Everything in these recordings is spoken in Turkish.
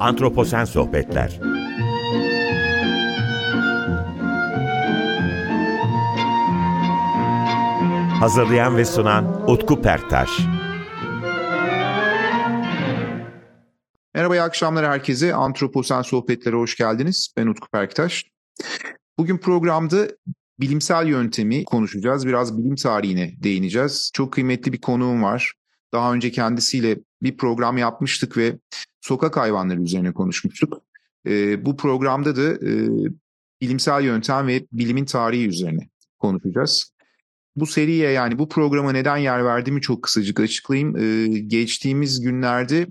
Antroposen Sohbetler Hazırlayan ve sunan Utku Perktaş Merhaba, iyi akşamlar herkese. Antroposen Sohbetlere hoş geldiniz. Ben Utku Perktaş. Bugün programda bilimsel yöntemi konuşacağız. Biraz bilim tarihine değineceğiz. Çok kıymetli bir konuğum var. Daha önce kendisiyle bir program yapmıştık ve sokak hayvanları üzerine konuşmuştuk. E, bu programda da e, bilimsel yöntem ve bilimin tarihi üzerine konuşacağız. Bu seriye yani bu programa neden yer verdiğimi çok kısacık açıklayayım. E, geçtiğimiz günlerde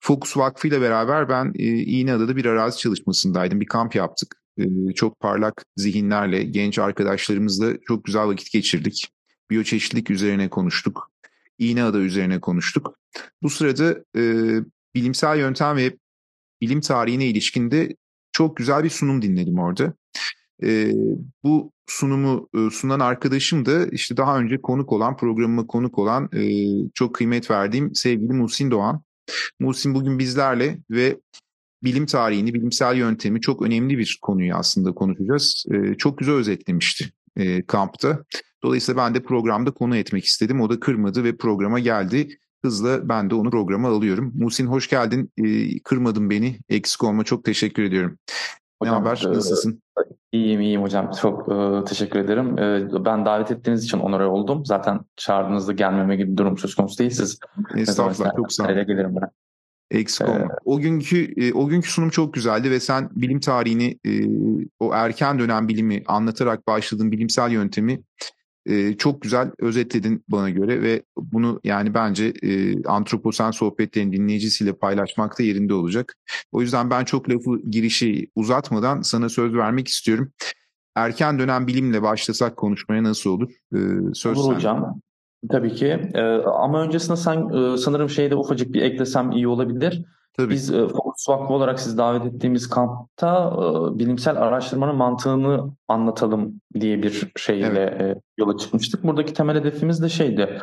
Focus Vakfı ile beraber ben e, İğneada'da bir arazi çalışmasındaydım. Bir kamp yaptık. E, çok parlak zihinlerle, genç arkadaşlarımızla çok güzel vakit geçirdik. Biyoçeşitlik üzerine konuştuk. İğneada üzerine konuştuk. Bu sırada e, bilimsel yöntem ve bilim tarihine ilişkinde çok güzel bir sunum dinledim orada. E, bu sunumu e, sunan arkadaşım da işte daha önce konuk olan, programıma konuk olan e, çok kıymet verdiğim sevgili Muhsin Doğan. Muhsin bugün bizlerle ve bilim tarihini, bilimsel yöntemi çok önemli bir konuyu aslında konuşacağız. E, çok güzel özetlemişti e, kampta. Dolayısıyla ben de programda konu etmek istedim. O da kırmadı ve programa geldi. Hızla ben de onu programa alıyorum. Muhsin hoş geldin. E, kırmadın beni. Eksik olma. Çok teşekkür ediyorum. Hocam, ne haber? E, Nasılsın? İyiyim iyiyim hocam. Çok e, teşekkür ederim. E, ben davet ettiğiniz için onore oldum. Zaten çağırdığınızda gelmeme gibi bir durum söz konusu değil. Siz Estağfurullah. Çok sağ olun. gelirim ben. Eksik olma. Ee, o günkü e, o günkü sunum çok güzeldi ve sen bilim tarihini e, o erken dönem bilimi anlatarak başladığın bilimsel yöntemi e, çok güzel özetledin bana göre ve bunu yani bence e, antroposen sohbetlerin dinleyicisiyle paylaşmakta yerinde olacak. O yüzden ben çok lafı girişi uzatmadan sana söz vermek istiyorum. Erken dönem bilimle başlasak konuşmaya nasıl olur? E, söz olur hocam. Tabii ki. Ee, ama öncesinde sen e, sanırım şeyde ufacık bir eklesem iyi olabilir. Tabii. Biz e, Focus Vakfı olarak sizi davet ettiğimiz kampta e, bilimsel araştırmanın mantığını anlatalım diye bir şeyle evet. e, yola çıkmıştık. Buradaki temel hedefimiz de şeydi.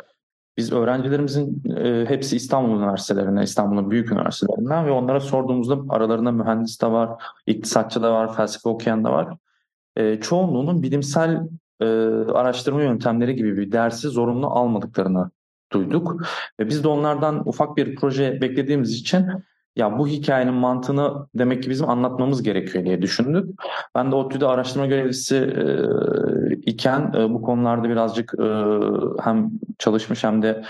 Biz öğrencilerimizin e, hepsi İstanbul Üniversitelerinden, İstanbul'un büyük üniversitelerinden ve onlara sorduğumuzda aralarında mühendis de var, iktisatçı da var, felsefe okuyan da var. E, çoğunluğunun bilimsel e, araştırma yöntemleri gibi bir dersi zorunlu almadıklarını duyduk. Ve biz de onlardan ufak bir proje beklediğimiz için ya bu hikayenin mantığını demek ki bizim anlatmamız gerekiyor diye düşündük. Ben de ODTÜ'de araştırma görevlisi e, iken e, bu konularda birazcık e, hem çalışmış hem de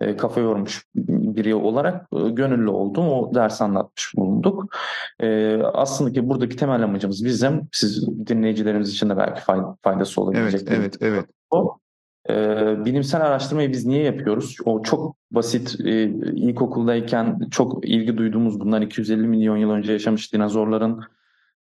e, kafa yormuş biri olarak e, gönüllü oldum. O dersi anlatmış bulunduk. E, aslında ki buradaki temel amacımız bizim, siz dinleyicilerimiz için de belki faydası olabilecek. Evet, evet, evet. O, e, bilimsel araştırmayı biz niye yapıyoruz? O çok basit, e, ilkokuldayken çok ilgi duyduğumuz bundan 250 milyon yıl önce yaşamış dinozorların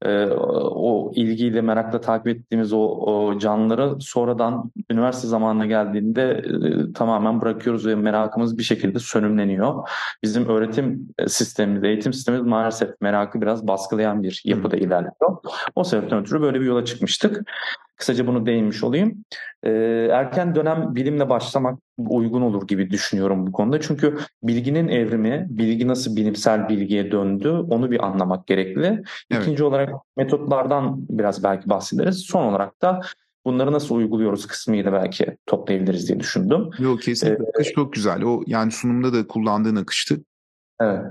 e, o ilgiyle merakla takip ettiğimiz o, o canlıları sonradan üniversite zamanına geldiğinde e, tamamen bırakıyoruz ve merakımız bir şekilde sönümleniyor. Bizim öğretim sistemimiz, eğitim sistemimiz maalesef merakı biraz baskılayan bir yapıda ilerliyor. O sebepten ötürü böyle bir yola çıkmıştık. Kısaca bunu değinmiş olayım. Ee, erken dönem bilimle başlamak uygun olur gibi düşünüyorum bu konuda. Çünkü bilginin evrimi, bilgi nasıl bilimsel bilgiye döndü onu bir anlamak gerekli. Evet. İkinci olarak metotlardan biraz belki bahsederiz. Son olarak da bunları nasıl uyguluyoruz kısmıyla belki toplayabiliriz diye düşündüm. Yok kesinlikle ee, akış çok güzel. O yani sunumda da kullandığın akıştı. Evet.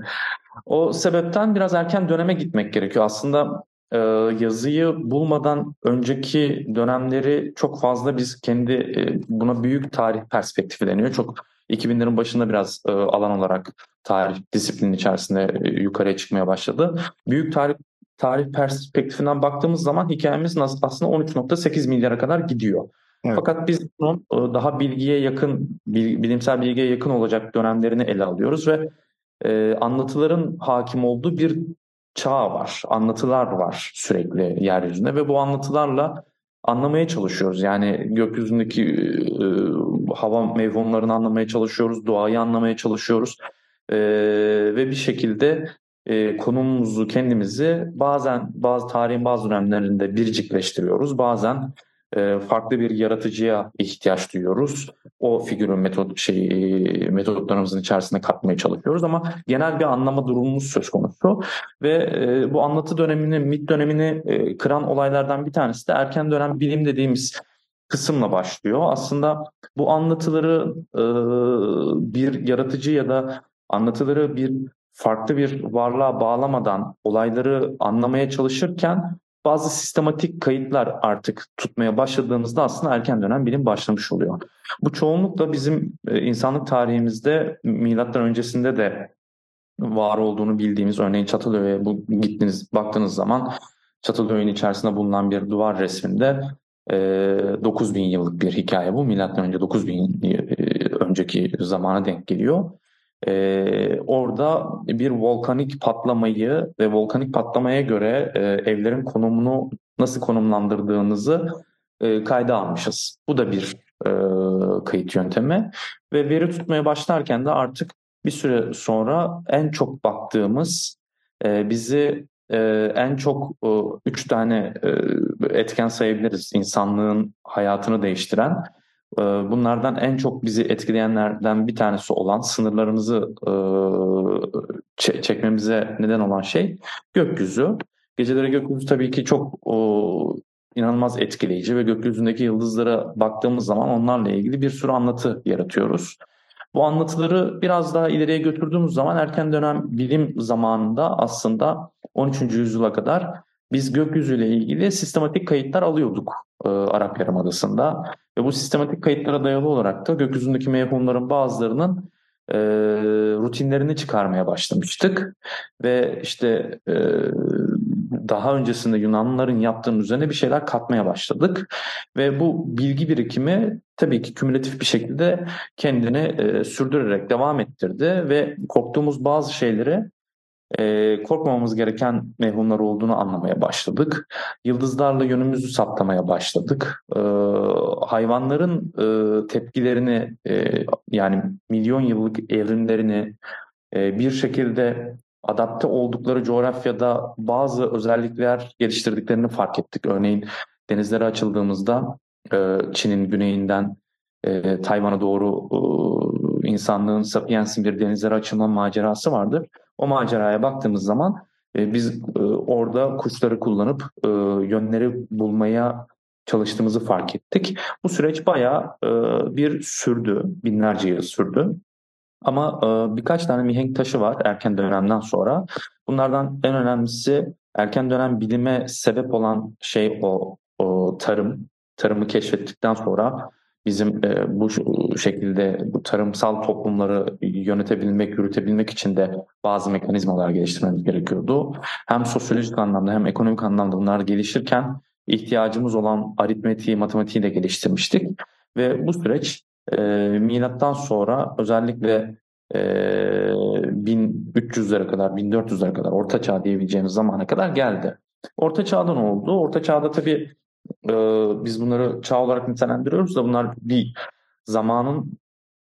O sebepten biraz erken döneme gitmek gerekiyor. Aslında e, yazıyı bulmadan önceki dönemleri çok fazla biz kendi e, buna büyük tarih perspektifi deniyor. Çok 2000'lerin başında biraz e, alan olarak tarih disiplinin içerisinde e, yukarıya çıkmaya başladı. Büyük tarih tarih perspektifinden baktığımız zaman hikayemiz aslında 13.8 milyara kadar gidiyor. Evet. Fakat biz bunun e, daha bilgiye yakın, bilimsel bilgiye yakın olacak dönemlerini ele alıyoruz ve e, anlatıların hakim olduğu bir çağ var, anlatılar var sürekli yeryüzünde ve bu anlatılarla anlamaya çalışıyoruz. Yani gökyüzündeki e, hava mevhumlarını anlamaya çalışıyoruz, doğayı anlamaya çalışıyoruz e, ve bir şekilde e, konumumuzu kendimizi bazen bazı tarihin bazı dönemlerinde biricikleştiriyoruz, bazen farklı bir yaratıcıya ihtiyaç duyuyoruz. O figürün metot şey metotlarımızın içerisine katmaya çalışıyoruz ama genel bir anlama durumumuz söz konusu ve e, bu anlatı dönemini, mit dönemini e, kıran olaylardan bir tanesi de erken dönem bilim dediğimiz kısımla başlıyor. Aslında bu anlatıları e, bir yaratıcı ya da anlatıları bir farklı bir varlığa bağlamadan olayları anlamaya çalışırken bazı sistematik kayıtlar artık tutmaya başladığımızda aslında erken dönem bilim başlamış oluyor. Bu çoğunlukla bizim e, insanlık tarihimizde milattan öncesinde de var olduğunu bildiğimiz örneğin Çatalhöyük'e bu gittiniz baktığınız zaman Çatalhöyük'ün içerisinde bulunan bir duvar resminde e, 9000 yıllık bir hikaye bu. Milattan önce 9000 e, önceki zamana denk geliyor. Ee, orada bir volkanik patlamayı ve volkanik patlamaya göre e, evlerin konumunu nasıl konumlandırdığınızı e, kayda almışız. Bu da bir e, kayıt yöntemi ve veri tutmaya başlarken de artık bir süre sonra en çok baktığımız e, bizi e, en çok e, üç tane e, etken sayabiliriz insanlığın hayatını değiştiren. Ee, bunlardan en çok bizi etkileyenlerden bir tanesi olan sınırlarımızı e, çekmemize neden olan şey gökyüzü. Geceleri gökyüzü tabii ki çok inanılmaz etkileyici ve gökyüzündeki yıldızlara baktığımız zaman onlarla ilgili bir sürü anlatı yaratıyoruz. Bu anlatıları biraz daha ileriye götürdüğümüz zaman erken dönem bilim zamanında aslında 13. yüzyıla kadar biz gökyüzüyle ilgili sistematik kayıtlar alıyorduk e, Arap Yarımadası'nda. Ve bu sistematik kayıtlara dayalı olarak da gökyüzündeki mevhumların bazılarının e, rutinlerini çıkarmaya başlamıştık. Ve işte e, daha öncesinde Yunanlıların yaptığının üzerine bir şeyler katmaya başladık. Ve bu bilgi birikimi tabii ki kümülatif bir şekilde kendini e, sürdürerek devam ettirdi ve korktuğumuz bazı şeyleri e, korkmamamız gereken mevhumlar olduğunu anlamaya başladık. Yıldızlarla yönümüzü saptamaya başladık. E, hayvanların e, tepkilerini e, yani milyon yıllık evrimlerini e, bir şekilde adapte oldukları coğrafyada bazı özellikler geliştirdiklerini fark ettik. Örneğin denizlere açıldığımızda Çin'in güneyinden Tayvan'a doğru insanlığın Sapiens'in bir denizlere açılma macerası vardır. O maceraya baktığımız zaman e, biz e, orada kuşları kullanıp e, yönleri bulmaya çalıştığımızı fark ettik. Bu süreç bayağı e, bir sürdü, binlerce yıl sürdü. Ama e, birkaç tane mihenk taşı var erken dönemden sonra. Bunlardan en önemlisi erken dönem bilime sebep olan şey o, o tarım. Tarımı keşfettikten sonra bizim e, bu şekilde bu tarımsal toplumları yönetebilmek, yürütebilmek için de bazı mekanizmalar geliştirmemiz gerekiyordu. Hem sosyolojik anlamda hem ekonomik anlamda bunlar gelişirken ihtiyacımız olan aritmetiği, matematiği de geliştirmiştik. Ve bu süreç e, milattan sonra özellikle e, 1300'lere kadar, 1400'lere kadar Orta Çağ diyebileceğimiz zamana kadar geldi. Orta Çağ'da ne oldu? Orta Çağ'da tabii e, biz bunları çağ olarak nitelendiriyoruz da bunlar bir zamanın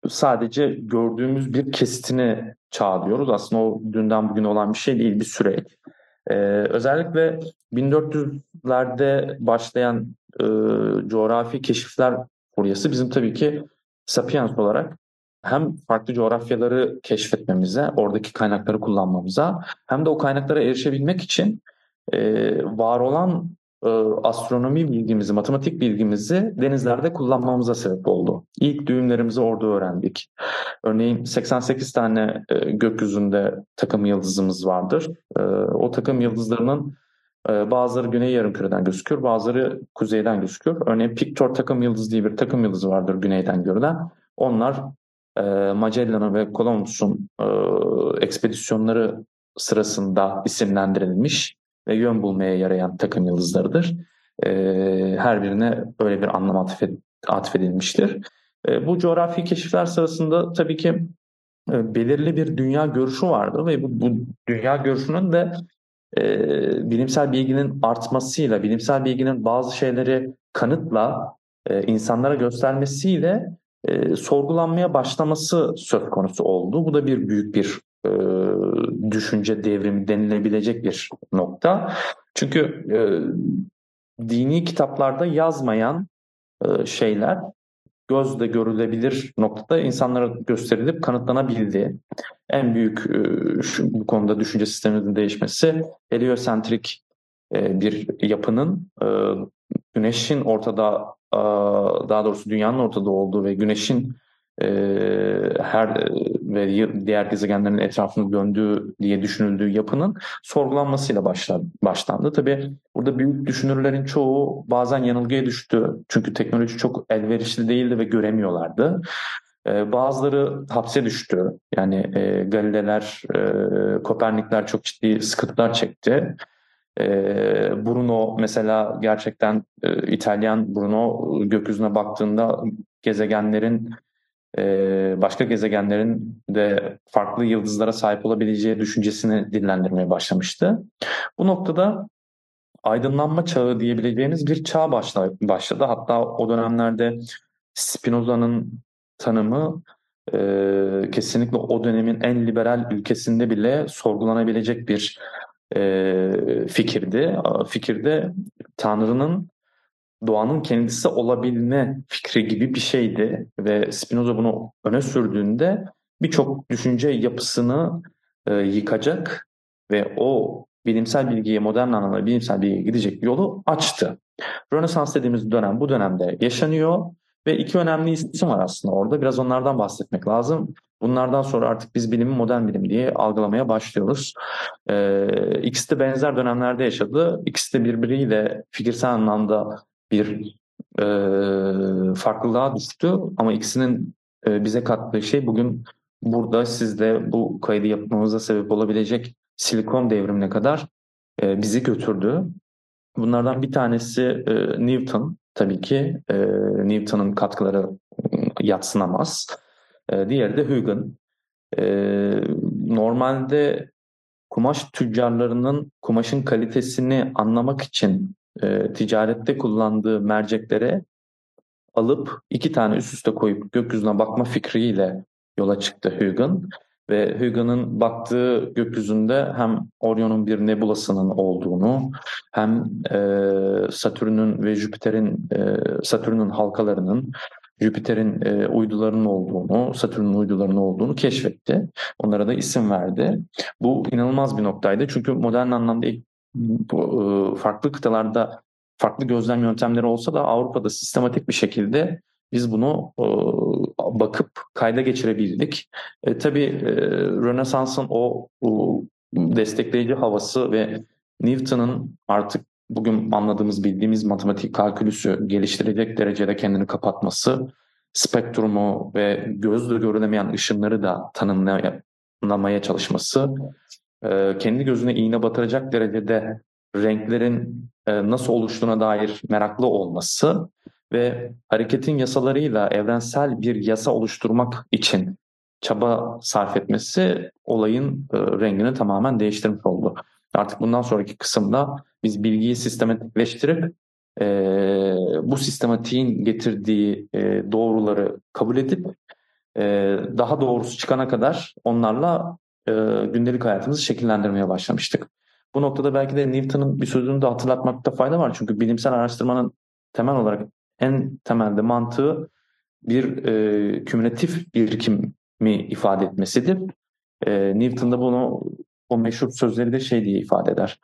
sadece gördüğümüz bir kesitini çağ diyoruz. Aslında o dünden bugün olan bir şey değil, bir süreç. Ee, özellikle 1400'lerde başlayan e, coğrafi keşifler furyası bizim tabii ki Sapiens olarak hem farklı coğrafyaları keşfetmemize, oradaki kaynakları kullanmamıza hem de o kaynaklara erişebilmek için e, var olan astronomi bilgimizi, matematik bilgimizi denizlerde kullanmamıza sebep oldu. İlk düğümlerimizi orada öğrendik. Örneğin 88 tane e, gökyüzünde takım yıldızımız vardır. E, o takım yıldızlarının bazıları güney yarımküreden gözüküyor, bazıları kuzeyden gözüküyor. Örneğin Pictor takım yıldızı diye bir takım yıldızı vardır güneyden görülen. Onlar Magellan'ın ve Columbus'un ekspedisyonları sırasında isimlendirilmiş ve yön bulmaya yarayan takım yıldızlarıdır. E, her birine böyle bir anlam atfed, atfedilmiştir. E, bu coğrafi keşifler sırasında tabii ki e, belirli bir dünya görüşü vardı ve bu, bu dünya görüşünün de e, bilimsel bilginin artmasıyla, bilimsel bilginin bazı şeyleri kanıtla e, insanlara göstermesiyle e, sorgulanmaya başlaması söz konusu oldu. Bu da bir büyük bir e, düşünce devrimi denilebilecek bir nokta. Çünkü e, dini kitaplarda yazmayan e, şeyler gözle görülebilir noktada insanlara gösterilip kanıtlanabildi. en büyük e, şu, bu konuda düşünce sisteminin değişmesi heliosentrik e, bir yapının e, güneşin ortada daha doğrusu dünyanın ortada olduğu ve güneşin e, her ve diğer gezegenlerin etrafını döndüğü diye düşünüldüğü yapının sorgulanmasıyla başlar, başlandı. Tabi burada büyük düşünürlerin çoğu bazen yanılgıya düştü. Çünkü teknoloji çok elverişli değildi ve göremiyorlardı. Ee, bazıları hapse düştü. Yani e, Galileler, e, Kopernikler çok ciddi sıkıntılar çekti. E, Bruno mesela gerçekten e, İtalyan Bruno gökyüzüne baktığında gezegenlerin e, başka gezegenlerin de farklı yıldızlara sahip olabileceği düşüncesini dillendirmeye başlamıştı. Bu noktada aydınlanma çağı diyebileceğiniz bir çağ başladı. Hatta o dönemlerde Spinoza'nın tanımı e, kesinlikle o dönemin en liberal ülkesinde bile sorgulanabilecek bir e, fikirdi. Fikirde Tanrı'nın doğanın kendisi olabilme fikri gibi bir şeydi ve Spinoza bunu öne sürdüğünde birçok düşünce yapısını e, yıkacak ve o bilimsel bilgiye modern anlamda bilimsel bilgiye gidecek yolu açtı. Rönesans dediğimiz dönem bu dönemde yaşanıyor ve iki önemli isim var aslında orada. Biraz onlardan bahsetmek lazım. Bunlardan sonra artık biz bilimi modern bilim diye algılamaya başlıyoruz. Ee, ikisi de benzer dönemlerde yaşadı. İkisi de birbiriyle fikirsel anlamda bir e, farklılığa düştü. Ama ikisinin e, bize kattığı şey bugün burada sizde bu kaydı yapmamıza sebep olabilecek silikon devrimine kadar e, bizi götürdü. Bunlardan bir tanesi e, Newton tabii ki e, Newton'un katkıları yatsınamaz. E, diğeri de Huygen. E, normalde kumaş tüccarlarının kumaşın kalitesini anlamak için e, ticarette kullandığı merceklere alıp iki tane üst üste koyup gökyüzüne bakma fikriyle yola çıktı Huygen. Ve Huygen'ın baktığı gökyüzünde hem Orion'un bir nebulasının olduğunu hem e, Satürn'ün ve Jüpiter'in e, Satürn'ün halkalarının Jüpiter'in e, uydularının olduğunu, Satürn'ün uydularının olduğunu keşfetti. Onlara da isim verdi. Bu inanılmaz bir noktaydı. Çünkü modern anlamda e, farklı kıtalarda farklı gözlem yöntemleri olsa da Avrupa'da sistematik bir şekilde biz bunu e, bakıp kayda geçirebildik. E, tabii e, Rönesans'ın o, o destekleyici havası ve Newton'ın artık bugün anladığımız, bildiğimiz matematik kalkülüsü geliştirecek derecede kendini kapatması, spektrumu ve gözle görülemeyen ışınları da tanımlamaya çalışması, e, kendi gözüne iğne batıracak derecede renklerin e, nasıl oluştuğuna dair meraklı olması ve hareketin yasalarıyla evrensel bir yasa oluşturmak için çaba sarf etmesi olayın e, rengini tamamen değiştirmiş oldu. Artık bundan sonraki kısımda biz bilgiyi sistematikleştirip e, bu sistematiğin getirdiği e, doğruları kabul edip e, daha doğrusu çıkana kadar onlarla e, gündelik hayatımızı şekillendirmeye başlamıştık. Bu noktada belki de Newton'un bir sözünü de hatırlatmakta fayda var. Çünkü bilimsel araştırmanın temel olarak en temelde mantığı bir e, kümülatif birikimi ifade etmesidir. E, Newton da bunu o meşhur sözleri de şey diye ifade eder.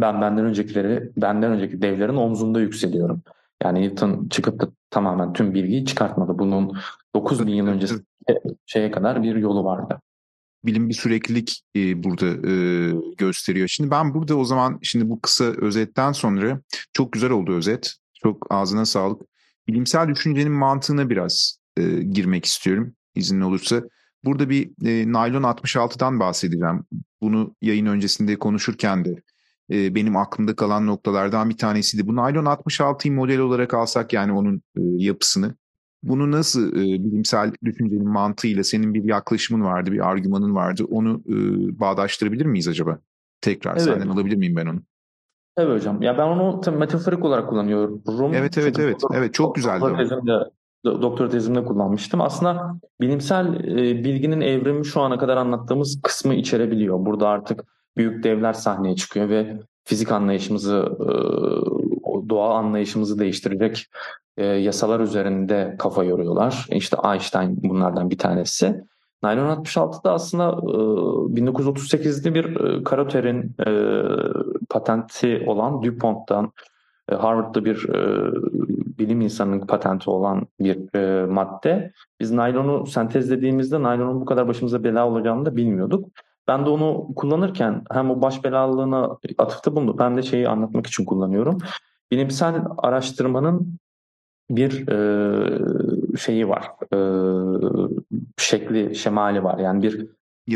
Ben benden öncekileri, benden önceki devlerin omzunda yükseliyorum. Yani Newton çıkıp da tamamen tüm bilgiyi çıkartmadı. Bunun 9 bin yıl öncesi şeye kadar bir yolu vardı bilim bir süreklilik e, burada e, gösteriyor. Şimdi ben burada o zaman şimdi bu kısa özetten sonra çok güzel oldu özet. Çok ağzına sağlık. Bilimsel düşüncenin mantığına biraz e, girmek istiyorum izin olursa. Burada bir e, naylon 66'dan bahsedeceğim. Bunu yayın öncesinde konuşurken de e, benim aklımda kalan noktalardan bir tanesiydi. Bu naylon 66'yı model olarak alsak yani onun e, yapısını bunu nasıl e, bilimsel düşüncenin mantığıyla senin bir yaklaşımın vardı, bir argümanın vardı. Onu e, bağdaştırabilir miyiz acaba? Tekrar evet. senden alabilir miyim ben onu? Evet hocam. Ya ben onu tabii metaforik olarak kullanıyorum. Evet evet evet. Doktor, evet çok güzeldi. Doktor tezimde, doktor tezimde kullanmıştım. Aslında bilimsel e, bilginin evrimi şu ana kadar anlattığımız kısmı içerebiliyor. Burada artık büyük devler sahneye çıkıyor ve fizik anlayışımızı, e, doğa anlayışımızı değiştirecek e, yasalar üzerinde kafa yoruyorlar. İşte Einstein bunlardan bir tanesi. Naylon 66'da aslında e, 1938'de bir e, Karoter'in e, patenti olan DuPont'tan e, Harvard'da bir e, bilim insanının patenti olan bir e, madde. Biz naylonu sentezlediğimizde naylonun bu kadar başımıza bela olacağını da bilmiyorduk. Ben de onu kullanırken hem o baş belalılığına atıfta bulundum hem de şeyi anlatmak için kullanıyorum. Bilimsel araştırmanın bir e, şeyi var, e, şekli, şemali var. Yani bir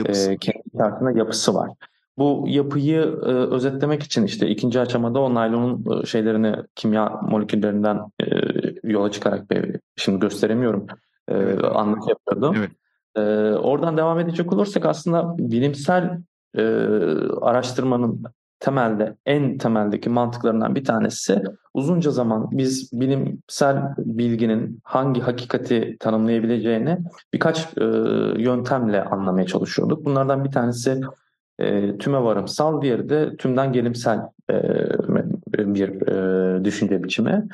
e, kendi içerisinde yapısı var. Bu yapıyı e, özetlemek için işte ikinci aşamada o naylonun e, şeylerini kimya moleküllerinden e, yola çıkarak bir, şimdi gösteremiyorum e, evet. anlık yapıyordum. Evet. E, oradan devam edecek olursak aslında bilimsel e, araştırmanın temelde en temeldeki mantıklarından bir tanesi uzunca zaman biz bilimsel bilginin hangi hakikati tanımlayabileceğini birkaç e, yöntemle anlamaya çalışıyorduk. Bunlardan bir tanesi e, tüme varımsal, diğeri de tümden gelimsel e, bir e, düşünce biçimi.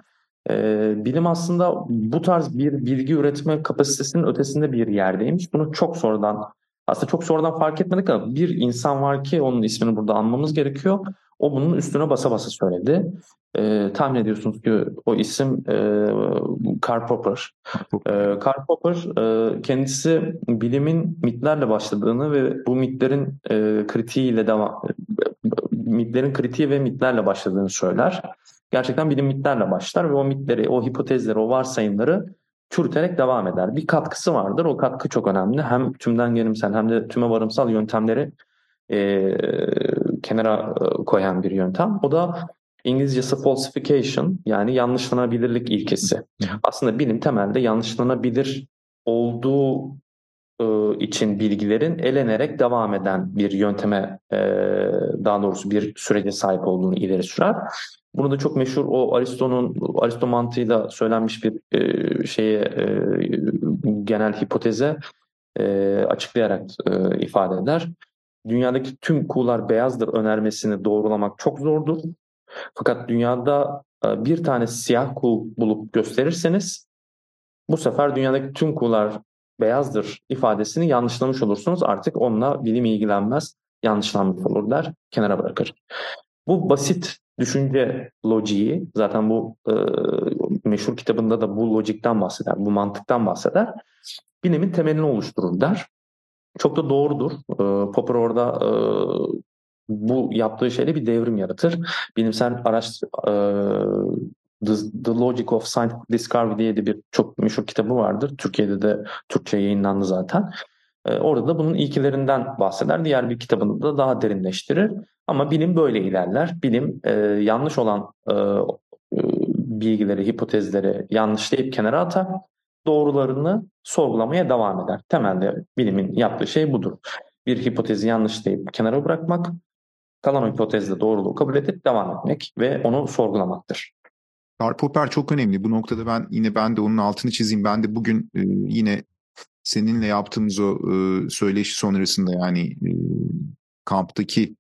E, bilim aslında bu tarz bir bilgi üretme kapasitesinin ötesinde bir yerdeymiş. Bunu çok sonradan aslında çok sonradan fark etmedik ama bir insan var ki onun ismini burada anmamız gerekiyor. O bunun üstüne basa basa söyledi. E, tahmin ediyorsunuz ki o isim e, Karl Popper. E, Karl Popper e, kendisi bilimin mitlerle başladığını ve bu mitlerin e, kritiğiyle devam mitlerin kritiği ve mitlerle başladığını söyler. Gerçekten bilim mitlerle başlar ve o mitleri, o hipotezleri, o varsayımları çürüterek devam eder. Bir katkısı vardır. O katkı çok önemli. Hem tümden gelimsel hem de tüme varımsal yöntemleri e, kenara e, koyan bir yöntem. O da İngilizcesi falsification yani yanlışlanabilirlik ilkesi. Aslında bilim temelde yanlışlanabilir olduğu e, için bilgilerin elenerek devam eden bir yönteme e, daha doğrusu bir sürece sahip olduğunu ileri sürer. Bunu da çok meşhur o Aristo'nun Aristo mantığıyla söylenmiş bir şeye genel hipoteze açıklayarak ifade eder dünyadaki tüm kuğular beyazdır önermesini doğrulamak çok zordur. Fakat dünyada e, bir tane siyah kuğu bulup gösterirseniz bu sefer dünyadaki tüm kuğular beyazdır ifadesini yanlışlamış olursunuz. Artık onunla bilim ilgilenmez, yanlışlanmış olur der, kenara bırakır. Bu basit düşünce lojiği zaten bu e, meşhur kitabında da bu lojikten bahseder, bu mantıktan bahseder. Bilimin temelini oluşturur der. Çok da doğrudur. E, Popper orada e, bu yaptığı şeyde bir devrim yaratır. Bilimsel araç e, The, The Logic of Scientific Discovery diye de bir çok meşhur kitabı vardır. Türkiye'de de Türkçe yayınlandı zaten. E, orada da bunun ilkelerinden bahseder. Diğer bir kitabında da daha derinleştirir. Ama bilim böyle ilerler. Bilim e, yanlış olan e, e bilgileri, hipotezleri yanlışlayıp kenara atar doğrularını sorgulamaya devam eder. Temelde bilimin yaptığı şey budur. Bir hipotezi yanlış deyip kenara bırakmak, kalan hipotezde doğruluğu kabul edip devam etmek ve onu sorgulamaktır. Karl Popper çok önemli. Bu noktada ben yine ben de onun altını çizeyim. Ben de bugün e, yine seninle yaptığımız o e, söyleşi sonrasında yani e, kamptaki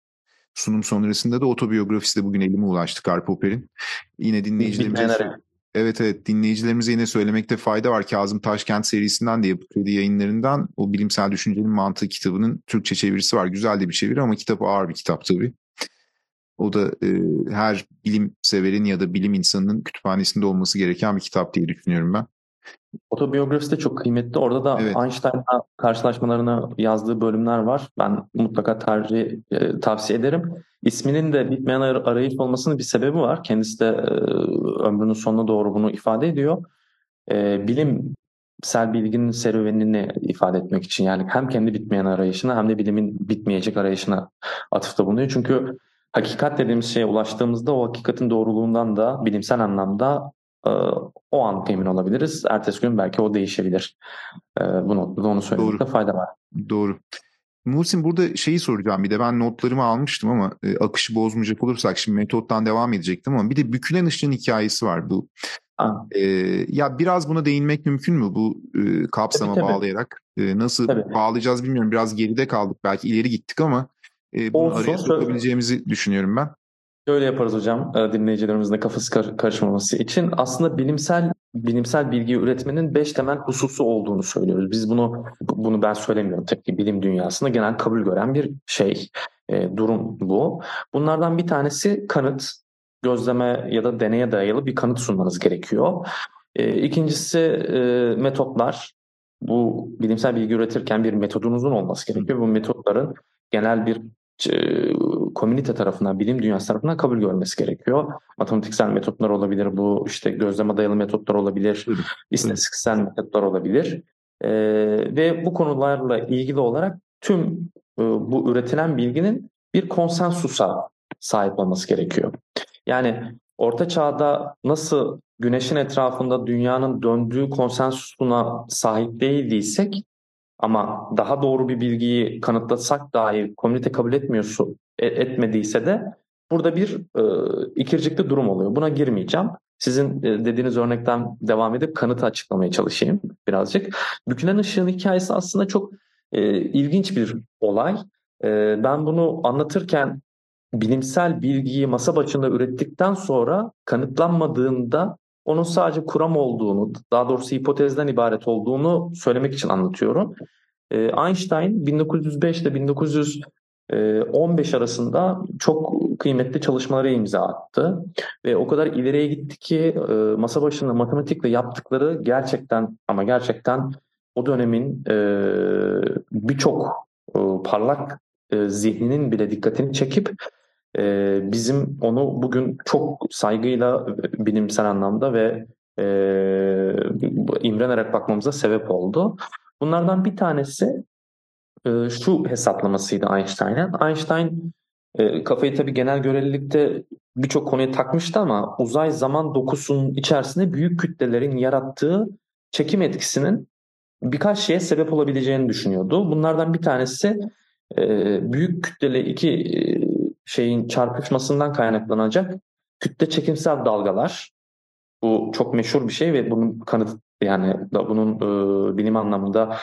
sunum sonrasında da otobiyografisi de bugün elime ulaştı Popper'in. Yine dinleyicilerimize Evet evet dinleyicilerimize yine söylemekte fayda var. Kazım Taşkent serisinden de Yapı Kredi yayınlarından o bilimsel düşüncenin mantığı kitabının Türkçe çevirisi var. Güzel de bir çeviri ama kitap ağır bir kitap tabii. O da e, her bilim severin ya da bilim insanının kütüphanesinde olması gereken bir kitap diye düşünüyorum ben. Otobiyografisi de çok kıymetli. Orada da evet. Einstein'la karşılaşmalarını yazdığı bölümler var. Ben mutlaka tercih e, tavsiye ederim. İsminin de bitmeyen arayış olmasının bir sebebi var. Kendisi de e, ömrünün sonuna doğru bunu ifade ediyor. E, bilimsel bilginin serüvenini ifade etmek için yani hem kendi bitmeyen arayışına hem de bilimin bitmeyecek arayışına atıfta bulunuyor. Çünkü hakikat dediğimiz şeye ulaştığımızda o hakikatin doğruluğundan da bilimsel anlamda o an emin olabiliriz. Ertesi gün belki o değişebilir. E, bu noktada onu söylemekte Doğru. fayda var. Doğru. Muhsin burada şeyi soracağım bir de ben notlarımı almıştım ama e, akışı bozmayacak olursak şimdi metottan devam edecektim ama bir de bükülen ışığın hikayesi var bu. E, ya biraz buna değinmek mümkün mü bu e, kapsama tabii, tabii. bağlayarak? E, nasıl tabii. bağlayacağız bilmiyorum. Biraz geride kaldık belki ileri gittik ama e, bunu Olsun, araya sokabileceğimizi düşünüyorum ben. Şöyle yaparız hocam e, dinleyicilerimizin de kafası kar- karışmaması için. Aslında bilimsel bilimsel bilgi üretmenin beş temel hususu olduğunu söylüyoruz. Biz bunu bunu ben söylemiyorum tabii ki bilim dünyasında genel kabul gören bir şey, e, durum bu. Bunlardan bir tanesi kanıt, gözleme ya da deneye dayalı bir kanıt sunmanız gerekiyor. E, ikincisi metotlar. Bu bilimsel bilgi üretirken bir metodunuzun olması gerekiyor. Bu metotların genel bir komünite tarafından, bilim dünyası tarafından kabul görmesi gerekiyor. Matematiksel metotlar olabilir, bu işte gözleme dayalı metotlar olabilir, istatistiksel metotlar olabilir. E, ve bu konularla ilgili olarak tüm e, bu üretilen bilginin bir konsensusa sahip olması gerekiyor. Yani Orta Çağ'da nasıl Güneş'in etrafında dünyanın döndüğü konsensusuna sahip değildiysek ama daha doğru bir bilgiyi kanıtlasak dahi komünite kabul etmiyorsa e, etmediyse de burada bir e, ikircikli durum oluyor. Buna girmeyeceğim. Sizin e, dediğiniz örnekten devam edip kanıtı açıklamaya çalışayım birazcık. Bükülen ışığın hikayesi aslında çok e, ilginç bir olay. E, ben bunu anlatırken bilimsel bilgiyi masa başında ürettikten sonra kanıtlanmadığında onun sadece kuram olduğunu, daha doğrusu hipotezden ibaret olduğunu söylemek için anlatıyorum. Ee, Einstein 1905 ile 1915 arasında çok kıymetli çalışmalara imza attı ve o kadar ileriye gitti ki e, masa başında matematikle yaptıkları gerçekten ama gerçekten o dönemin e, birçok e, parlak zihninin bile dikkatini çekip e, bizim onu bugün çok saygıyla bilimsel anlamda ve e, imrenerek bakmamıza sebep oldu. Bunlardan bir tanesi e, şu hesaplamasıydı Einstein'ın. Einstein e, kafayı tabii genel görelilikte birçok konuya takmıştı ama uzay zaman dokusunun içerisinde büyük kütlelerin yarattığı çekim etkisinin birkaç şeye sebep olabileceğini düşünüyordu. Bunlardan bir tanesi e, büyük kütleli iki e, şeyin çarpışmasından kaynaklanacak kütle çekimsel dalgalar. Bu çok meşhur bir şey ve bunun kanıt yani da bunun e, bilim anlamında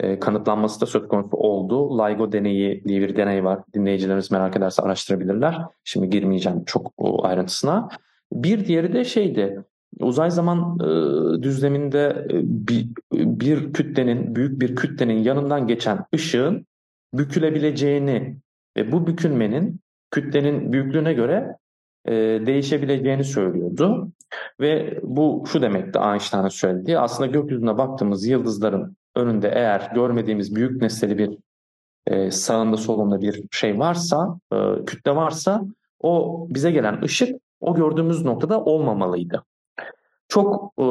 e, kanıtlanması da söz konusu oldu. LIGO deneyi diye bir deney var. Dinleyicilerimiz merak ederse araştırabilirler. Şimdi girmeyeceğim çok ayrıntısına. Bir diğeri de şeydi. Uzay zaman e, düzleminde e, bir, bir kütlenin, büyük bir kütlenin yanından geçen ışığın bükülebileceğini ve bu bükülmenin kütlenin büyüklüğüne göre e, değişebileceğini söylüyordu. Ve bu şu demekti Einstein'ın söylediği aslında gökyüzüne baktığımız yıldızların önünde eğer görmediğimiz büyük nesneli bir e, sağında solunda bir şey varsa, e, kütle varsa o bize gelen ışık o gördüğümüz noktada olmamalıydı. Çok e,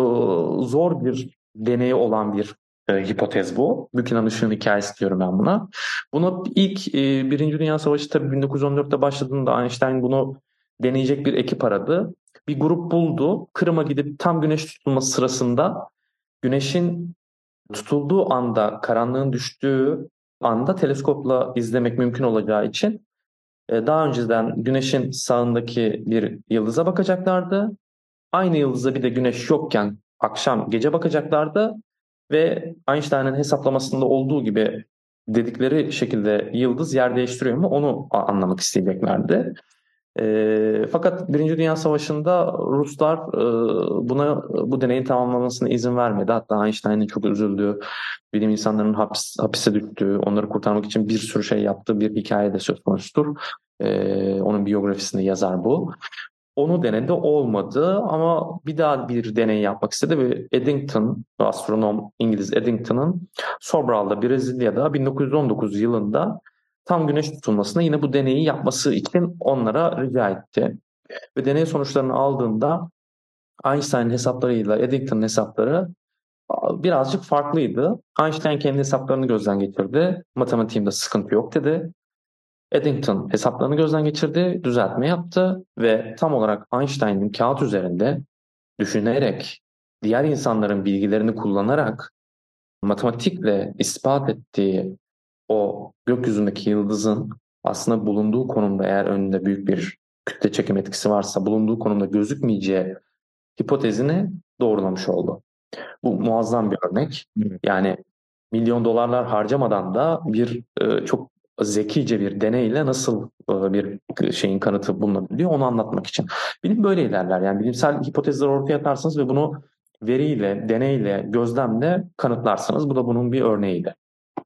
zor bir deneyi olan bir e, hipotez bu. Buchanan ışığın hikayesi diyorum ben buna. Bunu ilk e, Birinci Dünya Savaşı tabii 1914'te başladığında Einstein bunu deneyecek bir ekip aradı. Bir grup buldu. Kırım'a gidip tam güneş tutulması sırasında güneşin tutulduğu anda, karanlığın düştüğü anda teleskopla izlemek mümkün olacağı için e, daha önceden güneşin sağındaki bir yıldıza bakacaklardı. Aynı yıldıza bir de güneş yokken akşam gece bakacaklardı ve Einstein'ın hesaplamasında olduğu gibi dedikleri şekilde yıldız yer değiştiriyor mu onu anlamak isteyeceklerdi. E, fakat Birinci Dünya Savaşı'nda Ruslar e, buna bu deneyin tamamlanmasına izin vermedi. Hatta Einstein'ın çok üzüldüğü, bilim insanlarının hapis, hapise düştüğü, onları kurtarmak için bir sürü şey yaptığı bir hikaye de söz konusudur. E, onun biyografisinde yazar bu. Onu denedi olmadı ama bir daha bir deney yapmak istedi ve Eddington, astronom İngiliz Eddington'ın Sobral'da Brezilya'da 1919 yılında tam güneş tutulmasına yine bu deneyi yapması için onlara rica etti. Ve deney sonuçlarını aldığında Einstein hesaplarıyla Eddington'ın hesapları birazcık farklıydı. Einstein kendi hesaplarını gözden geçirdi. Matematiğimde sıkıntı yok dedi. Eddington hesaplarını gözden geçirdi, düzeltme yaptı ve tam olarak Einstein'ın kağıt üzerinde düşünerek, diğer insanların bilgilerini kullanarak matematikle ispat ettiği o gökyüzündeki yıldızın aslında bulunduğu konumda eğer önünde büyük bir kütle çekim etkisi varsa bulunduğu konumda gözükmeyeceği hipotezini doğrulamış oldu. Bu muazzam bir örnek. Yani milyon dolarlar harcamadan da bir e, çok zekice bir deneyle nasıl e, bir şeyin kanıtı bulunabiliyor onu anlatmak için. Bilim böyle ilerler. Yani bilimsel hipotezler ortaya atarsınız ve bunu veriyle, deneyle, gözlemle kanıtlarsınız. Bu da bunun bir örneğiydi.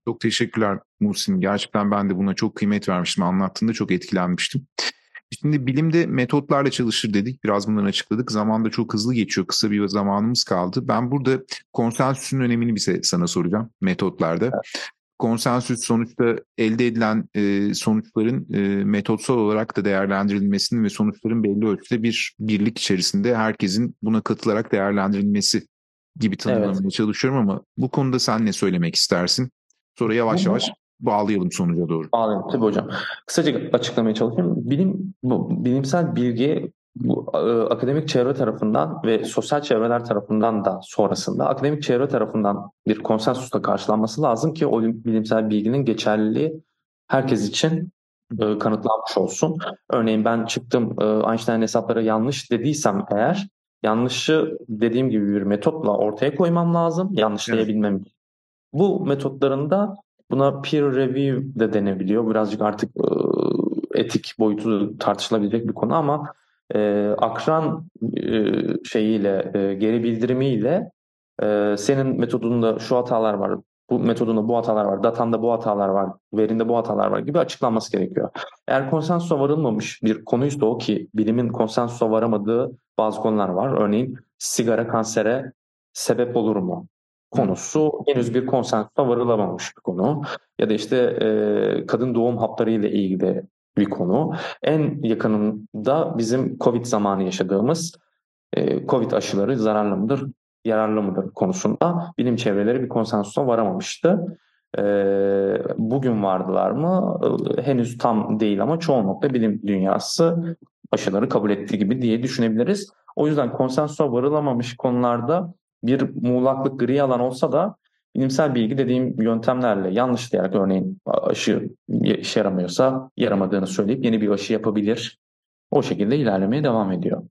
Çok teşekkürler Muhsin. Gerçekten ben de buna çok kıymet vermiştim. Anlattığında çok etkilenmiştim. Şimdi bilimde metotlarla çalışır dedik. Biraz bunları açıkladık. Zaman da çok hızlı geçiyor. Kısa bir zamanımız kaldı. Ben burada konsensüsün önemini bize sana soracağım metotlarda. Evet. Konsensüs sonuçta elde edilen e, sonuçların e, metotsal olarak da değerlendirilmesini ve sonuçların belli ölçüde bir birlik içerisinde herkesin buna katılarak değerlendirilmesi gibi tanımlamaya evet. çalışıyorum ama bu konuda sen ne söylemek istersin? Sonra yavaş yavaş bağlayalım sonuca doğru. Bağlayalım tabii hocam. Kısaca açıklamaya çalışayım. Bilim, bu, bilimsel bilgi akademik çevre tarafından ve sosyal çevreler tarafından da sonrasında akademik çevre tarafından bir konsensusla karşılanması lazım ki o bilimsel bilginin geçerliliği herkes için e, kanıtlanmış olsun. Örneğin ben çıktım e, Einstein hesapları yanlış dediysem eğer yanlışı dediğim gibi bir metotla ortaya koymam lazım yanlışlayabilmem için. Bu metotlarında buna peer review de denebiliyor. Birazcık artık e, etik boyutu tartışılabilecek bir konu ama e, akran e, şeyiyle, e, geri bildirimiyle e, senin metodunda şu hatalar var, bu metodunda bu hatalar var, datanda bu hatalar var, verinde bu hatalar var gibi açıklanması gerekiyor. Eğer konsensusa varılmamış bir konuysa o ki bilimin konsensusa varamadığı bazı konular var. Örneğin sigara kansere sebep olur mu? konusu henüz bir konsensusa varılamamış bir konu. Ya da işte e, kadın doğum hapları ile ilgili bir konu. En yakınında bizim Covid zamanı yaşadığımız e, Covid aşıları zararlı mıdır, yararlı mıdır konusunda bilim çevreleri bir konsensusa varamamıştı. E, bugün vardılar mı? E, henüz tam değil ama çoğunlukla bilim dünyası aşıları kabul ettiği gibi diye düşünebiliriz. O yüzden konsensusa varılamamış konularda bir muğlaklık gri alan olsa da bilimsel bilgi dediğim yöntemlerle yanlış diyerek örneğin aşı işe yaramıyorsa yaramadığını söyleyip yeni bir aşı yapabilir. O şekilde ilerlemeye devam ediyor.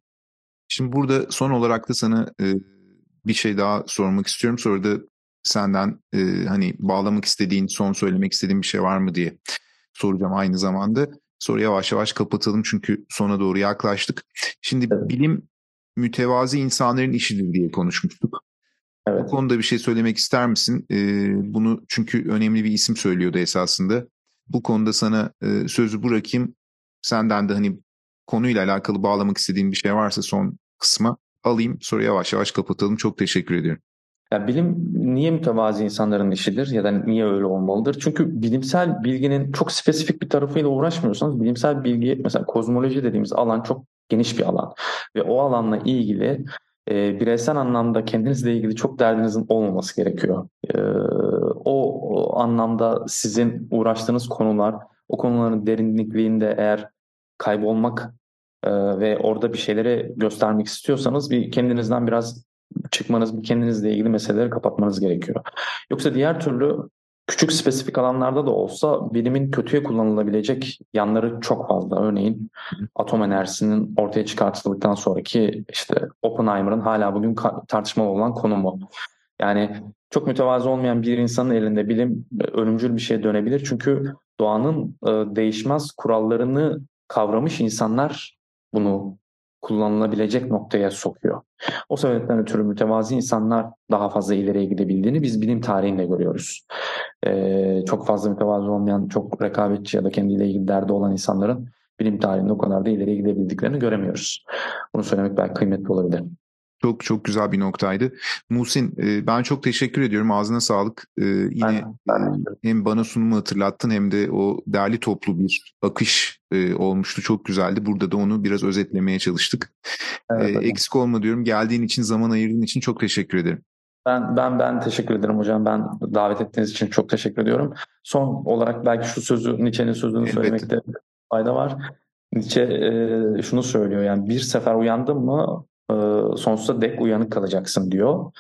Şimdi burada son olarak da sana e, bir şey daha sormak istiyorum. Sonra da senden e, hani bağlamak istediğin, son söylemek istediğin bir şey var mı diye soracağım aynı zamanda. Sonra yavaş yavaş kapatalım çünkü sona doğru yaklaştık. Şimdi evet. bilim mütevazi insanların işidir diye konuşmuştuk. Evet. Bu konuda bir şey söylemek ister misin? Ee, bunu çünkü önemli bir isim söylüyordu esasında. Bu konuda sana e, sözü bırakayım. Senden de hani konuyla alakalı bağlamak istediğin bir şey varsa son kısma alayım. Sonra yavaş yavaş kapatalım. Çok teşekkür ediyorum. Ya bilim niye mütevazi insanların işidir ya da niye öyle olmalıdır? Çünkü bilimsel bilginin çok spesifik bir tarafıyla uğraşmıyorsanız bilimsel bilgi mesela kozmoloji dediğimiz alan çok geniş bir alan ve o alanla ilgili e, bireysel anlamda kendinizle ilgili çok derdinizin olmaması gerekiyor. E, o, o anlamda sizin uğraştığınız konular, o konuların derinlikliğinde eğer kaybolmak e, ve orada bir şeyleri göstermek istiyorsanız bir kendinizden biraz çıkmanız, bir kendinizle ilgili meseleleri kapatmanız gerekiyor. Yoksa diğer türlü küçük spesifik alanlarda da olsa bilimin kötüye kullanılabilecek yanları çok fazla. Örneğin atom enerjisinin ortaya çıkartıldıktan sonraki işte Oppenheimer'ın hala bugün tartışmalı olan konumu. Yani çok mütevazı olmayan bir insanın elinde bilim e, ölümcül bir şeye dönebilir. Çünkü doğanın e, değişmez kurallarını kavramış insanlar bunu kullanılabilecek noktaya sokuyor. O sebepten ötürü mütevazi insanlar daha fazla ileriye gidebildiğini biz bilim tarihinde görüyoruz. Ee, çok fazla mütevazi olmayan, çok rekabetçi ya da kendiyle ilgili derdi olan insanların bilim tarihinde o kadar da ileriye gidebildiklerini göremiyoruz. Bunu söylemek belki kıymetli olabilir. Çok çok güzel bir noktaydı. Muhsin e, ben çok teşekkür ediyorum. Ağzına sağlık. E, yine ben, ben hem bana sunumu hatırlattın hem de o değerli toplu bir akış e, olmuştu. Çok güzeldi. Burada da onu biraz özetlemeye çalıştık. Evet, eksik olma diyorum. Geldiğin için, zaman ayırdığın için çok teşekkür ederim. Ben ben ben teşekkür ederim hocam. Ben davet ettiğiniz için çok teşekkür ediyorum. Son olarak belki şu sözü Nietzsche'nin sözünü Elbette. söylemekte fayda var. Nietzsche e, şunu söylüyor yani bir sefer uyandın mı sonsuza dek uyanık kalacaksın diyor.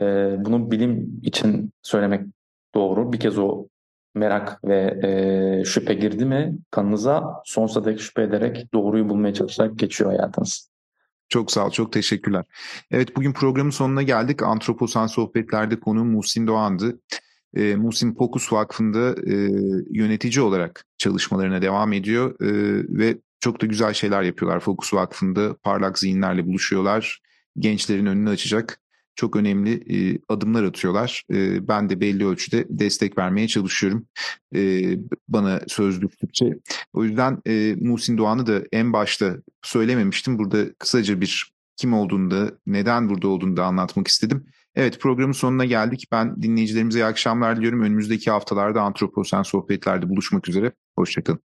E, bunu bilim için söylemek doğru. Bir kez o merak ve e, şüphe girdi mi kanınıza sonsuza dek şüphe ederek doğruyu bulmaya çalışarak geçiyor hayatınız. Çok sağ ol, çok teşekkürler. Evet bugün programın sonuna geldik. Antroposan Sohbetler'de konu Muhsin Doğan'dı. E, Muhsin Pokus Vakfı'nda e, yönetici olarak çalışmalarına devam ediyor e, ve çok da güzel şeyler yapıyorlar. Fokus Vakfı'nda parlak zihinlerle buluşuyorlar. Gençlerin önünü açacak çok önemli e, adımlar atıyorlar. E, ben de belli ölçüde destek vermeye çalışıyorum. E, bana söz düştükçe. O yüzden e, Muhsin Doğan'ı da en başta söylememiştim. Burada kısaca bir kim olduğunu da neden burada olduğunu da anlatmak istedim. Evet programın sonuna geldik. Ben dinleyicilerimize iyi akşamlar diliyorum. Önümüzdeki haftalarda Antroposen sohbetlerde buluşmak üzere. Hoşçakalın.